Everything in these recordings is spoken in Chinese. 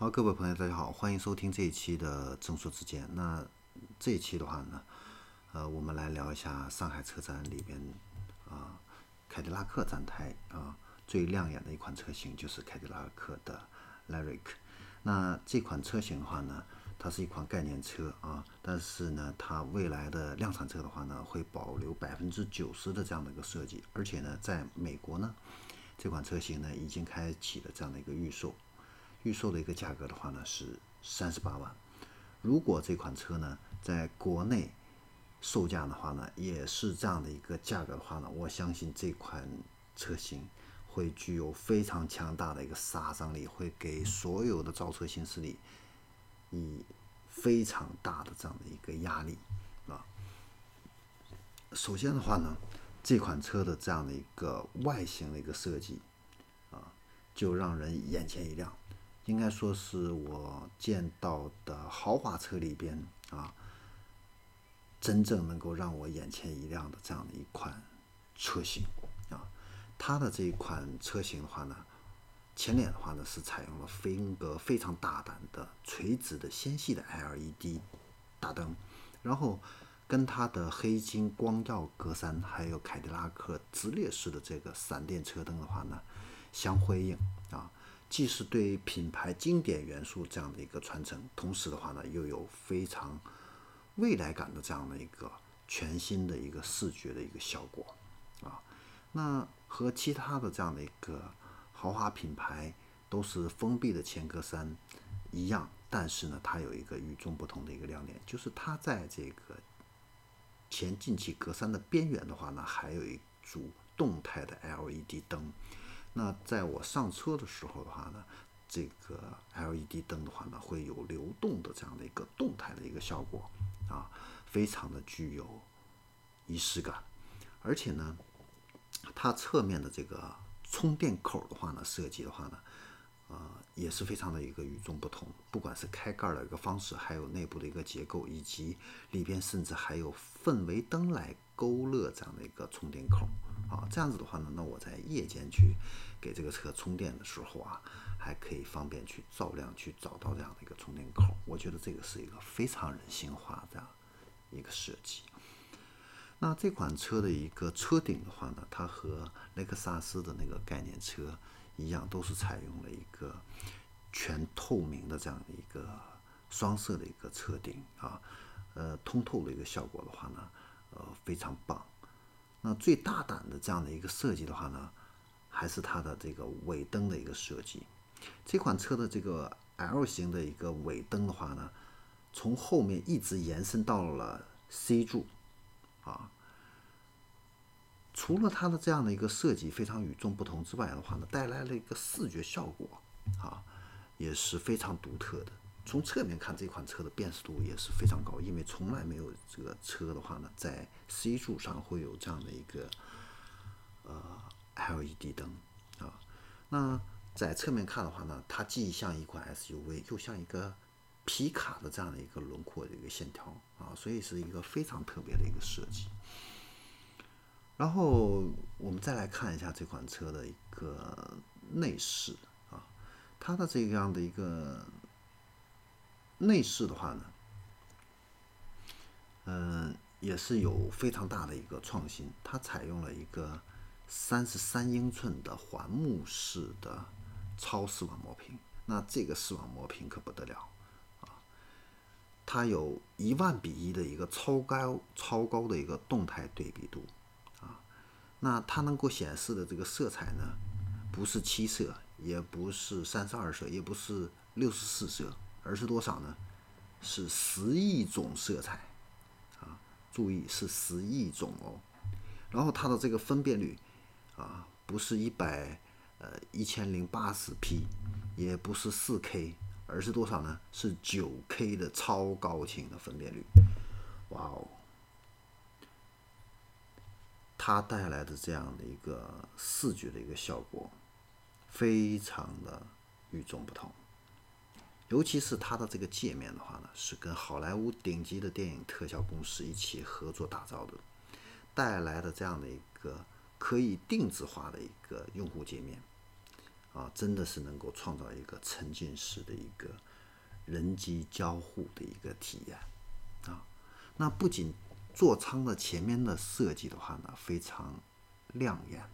好，各位朋友，大家好，欢迎收听这一期的正说之间。那这一期的话呢，呃，我们来聊一下上海车展里边啊，凯迪拉克展台啊最亮眼的一款车型就是凯迪拉克的 Lyric。那这款车型的话呢，它是一款概念车啊，但是呢，它未来的量产车的话呢，会保留百分之九十的这样的一个设计，而且呢，在美国呢，这款车型呢已经开启了这样的一个预售。预售的一个价格的话呢是三十八万，如果这款车呢在国内售价的话呢也是这样的一个价格的话呢，我相信这款车型会具有非常强大的一个杀伤力，会给所有的造车新势力以非常大的这样的一个压力啊。首先的话呢，这款车的这样的一个外形的一个设计啊，就让人眼前一亮。应该说是我见到的豪华车里边啊，真正能够让我眼前一亮的这样的一款车型啊。它的这一款车型的话呢，前脸的话呢是采用了风格非常大胆的垂直的纤细的 LED 大灯，然后跟它的黑金光耀格栅，还有凯迪拉克直列式的这个闪电车灯的话呢相辉映啊。既是对品牌经典元素这样的一个传承，同时的话呢，又有非常未来感的这样的一个全新的一个视觉的一个效果啊。那和其他的这样的一个豪华品牌都是封闭的前格栅一样，但是呢，它有一个与众不同的一个亮点，就是它在这个前进气格栅的边缘的话呢，还有一组动态的 LED 灯。那在我上车的时候的话呢，这个 LED 灯的话呢，会有流动的这样的一个动态的一个效果，啊，非常的具有仪式感，而且呢，它侧面的这个充电口的话呢，设计的话呢，呃，也是非常的一个与众不同，不管是开盖的一个方式，还有内部的一个结构，以及里边甚至还有氛围灯来勾勒这样的一个充电口。啊，这样子的话呢，那我在夜间去给这个车充电的时候啊，还可以方便去照亮，去找到这样的一个充电口。我觉得这个是一个非常人性化的一个设计。那这款车的一个车顶的话呢，它和雷克萨斯的那个概念车一样，都是采用了一个全透明的这样的一个双色的一个车顶啊，呃，通透的一个效果的话呢，呃，非常棒。那最大胆的这样的一个设计的话呢，还是它的这个尾灯的一个设计。这款车的这个 L 型的一个尾灯的话呢，从后面一直延伸到了 C 柱，啊，除了它的这样的一个设计非常与众不同之外的话呢，带来了一个视觉效果啊，也是非常独特的。从侧面看，这款车的辨识度也是非常高，因为从来没有这个车的话呢，在 C 柱上会有这样的一个呃 LED 灯啊。那在侧面看的话呢，它既像一款 SUV，又像一个皮卡的这样的一个轮廓的一个线条啊，所以是一个非常特别的一个设计。然后我们再来看一下这款车的一个内饰啊，它的这样的一个。内饰的话呢，嗯，也是有非常大的一个创新。它采用了一个三十三英寸的环幕式的超视网膜屏。那这个视网膜屏可不得了啊！它有一万比一的一个超高、超高的一个动态对比度啊。那它能够显示的这个色彩呢，不是七色，也不是三十二色，也不是六十四色。而是多少呢？是十亿种色彩，啊，注意是十亿种哦。然后它的这个分辨率，啊，不是一百呃一千零八十 P，也不是四 K，而是多少呢？是九 K 的超高清的分辨率。哇哦！它带来的这样的一个视觉的一个效果，非常的与众不同。尤其是它的这个界面的话呢，是跟好莱坞顶级的电影特效公司一起合作打造的，带来的这样的一个可以定制化的一个用户界面，啊，真的是能够创造一个沉浸式的一个人机交互的一个体验啊。那不仅座舱的前面的设计的话呢，非常亮眼，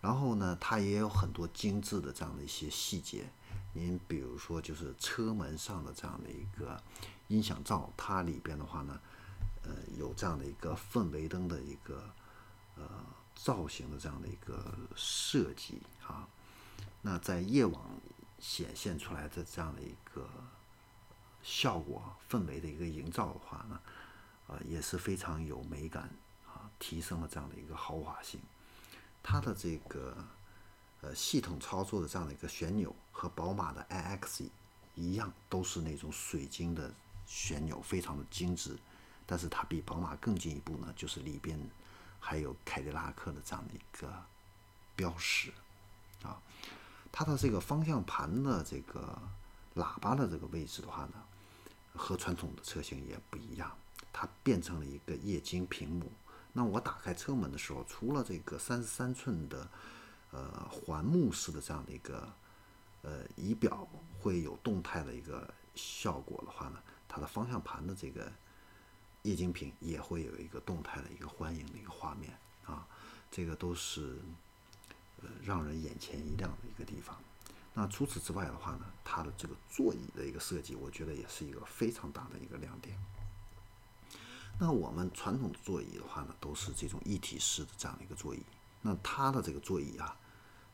然后呢，它也有很多精致的这样的一些细节。您比如说，就是车门上的这样的一个音响罩，它里边的话呢，呃，有这样的一个氛围灯的一个呃造型的这样的一个设计啊。那在夜晚显现出来的这样的一个效果、氛围的一个营造的话呢，呃，也是非常有美感啊，提升了这样的一个豪华性。它的这个。呃，系统操作的这样的一个旋钮和宝马的 iX 一样，都是那种水晶的旋钮，非常的精致。但是它比宝马更进一步呢，就是里边还有凯迪拉克的这样的一个标识啊。它的这个方向盘的这个喇叭的这个位置的话呢，和传统的车型也不一样，它变成了一个液晶屏幕。那我打开车门的时候，除了这个三十三寸的。呃，环幕式的这样的一个呃仪表会有动态的一个效果的话呢，它的方向盘的这个液晶屏也会有一个动态的一个欢迎的一个画面啊，这个都是呃让人眼前一亮的一个地方。那除此之外的话呢，它的这个座椅的一个设计，我觉得也是一个非常大的一个亮点。那我们传统的座椅的话呢，都是这种一体式的这样的一个座椅。那它的这个座椅啊，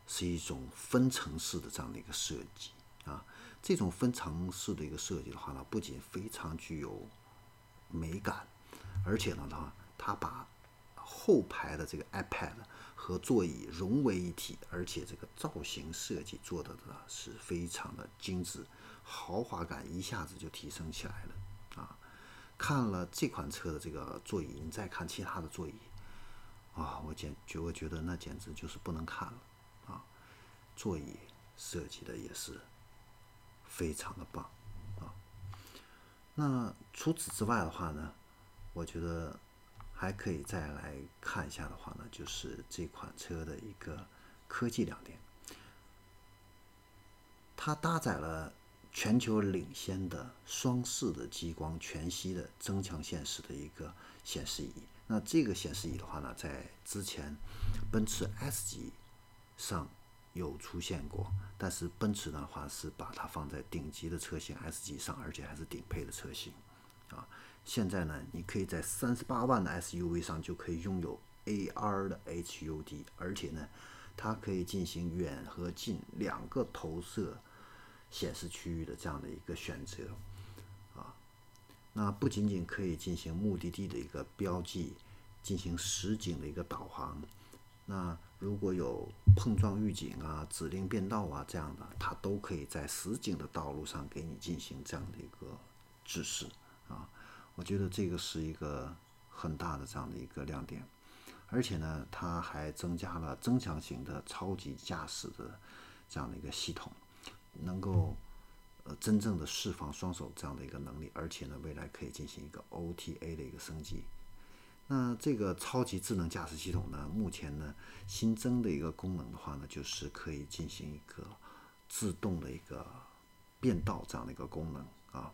是一种分层式的这样的一个设计啊。这种分层式的一个设计的话呢，不仅非常具有美感，而且呢，它它把后排的这个 iPad 和座椅融为一体，而且这个造型设计做的呢是非常的精致，豪华感一下子就提升起来了。看了这款车的这个座椅，你再看其他的座椅。啊，我简觉我觉得那简直就是不能看了啊！座椅设计的也是非常的棒啊。那除此之外的话呢，我觉得还可以再来看一下的话呢，就是这款车的一个科技亮点。它搭载了全球领先的双视的激光全息的增强现实的一个显示仪。那这个显示仪的话呢，在之前奔驰 S 级上有出现过，但是奔驰的话是把它放在顶级的车型 S 级上，而且还是顶配的车型啊。现在呢，你可以在三十八万的 SUV 上就可以拥有 AR 的 HUD，而且呢，它可以进行远和近两个投射显示区域的这样的一个选择。啊那不仅仅可以进行目的地的一个标记，进行实景的一个导航。那如果有碰撞预警啊、指令变道啊这样的，它都可以在实景的道路上给你进行这样的一个指示啊。我觉得这个是一个很大的这样的一个亮点，而且呢，它还增加了增强型的超级驾驶的这样的一个系统，能够。呃，真正的释放双手这样的一个能力，而且呢，未来可以进行一个 OTA 的一个升级。那这个超级智能驾驶系统呢，目前呢新增的一个功能的话呢，就是可以进行一个自动的一个变道这样的一个功能啊。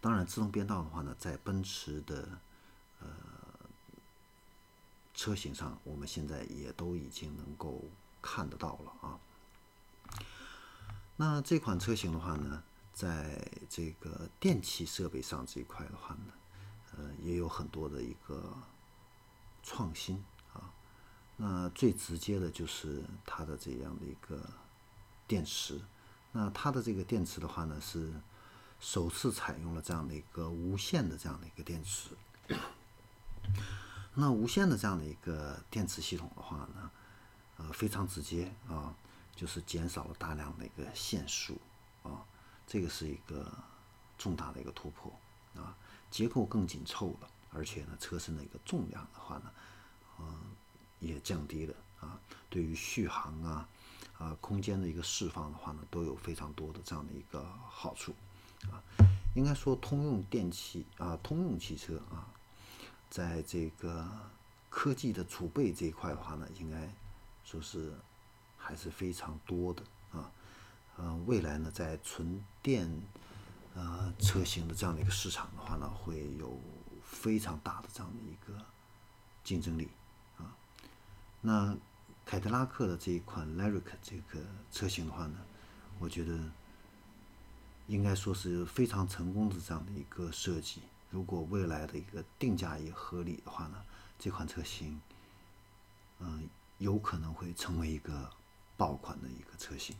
当然，自动变道的话呢，在奔驰的呃车型上，我们现在也都已经能够看得到了啊。那这款车型的话呢，在这个电气设备上这一块的话呢，呃，也有很多的一个创新啊。那最直接的就是它的这样的一个电池。那它的这个电池的话呢，是首次采用了这样的一个无线的这样的一个电池。那无线的这样的一个电池系统的话呢，呃，非常直接啊。就是减少了大量的一个线数啊，这个是一个重大的一个突破啊，结构更紧凑了，而且呢，车身的一个重量的话呢，嗯，也降低了啊，对于续航啊，啊，空间的一个释放的话呢，都有非常多的这样的一个好处啊。应该说，通用电气啊，通用汽车啊，在这个科技的储备这一块的话呢，应该说是。还是非常多的啊。呃，未来呢，在纯电呃车型的这样的一个市场的话呢，会有非常大的这样的一个竞争力啊。那凯迪拉克的这一款 Lyric 这个车型的话呢，我觉得应该说是非常成功的这样的一个设计。如果未来的一个定价也合理的话呢，这款车型，嗯，有可能会成为一个爆款的一个车型。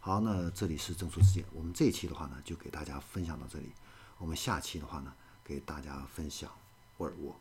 好，那这里是正说世界，我们这一期的话呢，就给大家分享到这里。我们下期的话呢，给大家分享沃尔沃。